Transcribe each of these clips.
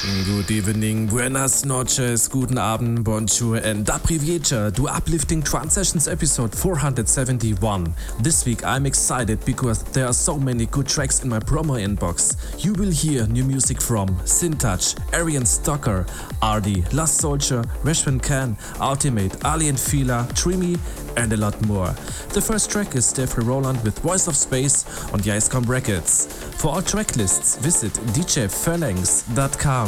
Good evening, buenas noches, guten Abend, bonjour, and Daprivieta to Uplifting Trance Sessions episode 471. This week I'm excited because there are so many good tracks in my promo inbox. You will hear new music from Sintouch, Arian Stocker, Ardy, Last Soldier, Reshwan Khan, Ultimate, Alien Fila, Trimi, and a lot more. The first track is Stefan Roland with Voice of Space on the Icecomb Records. For all track lists, visit djphalanx.com.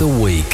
The week.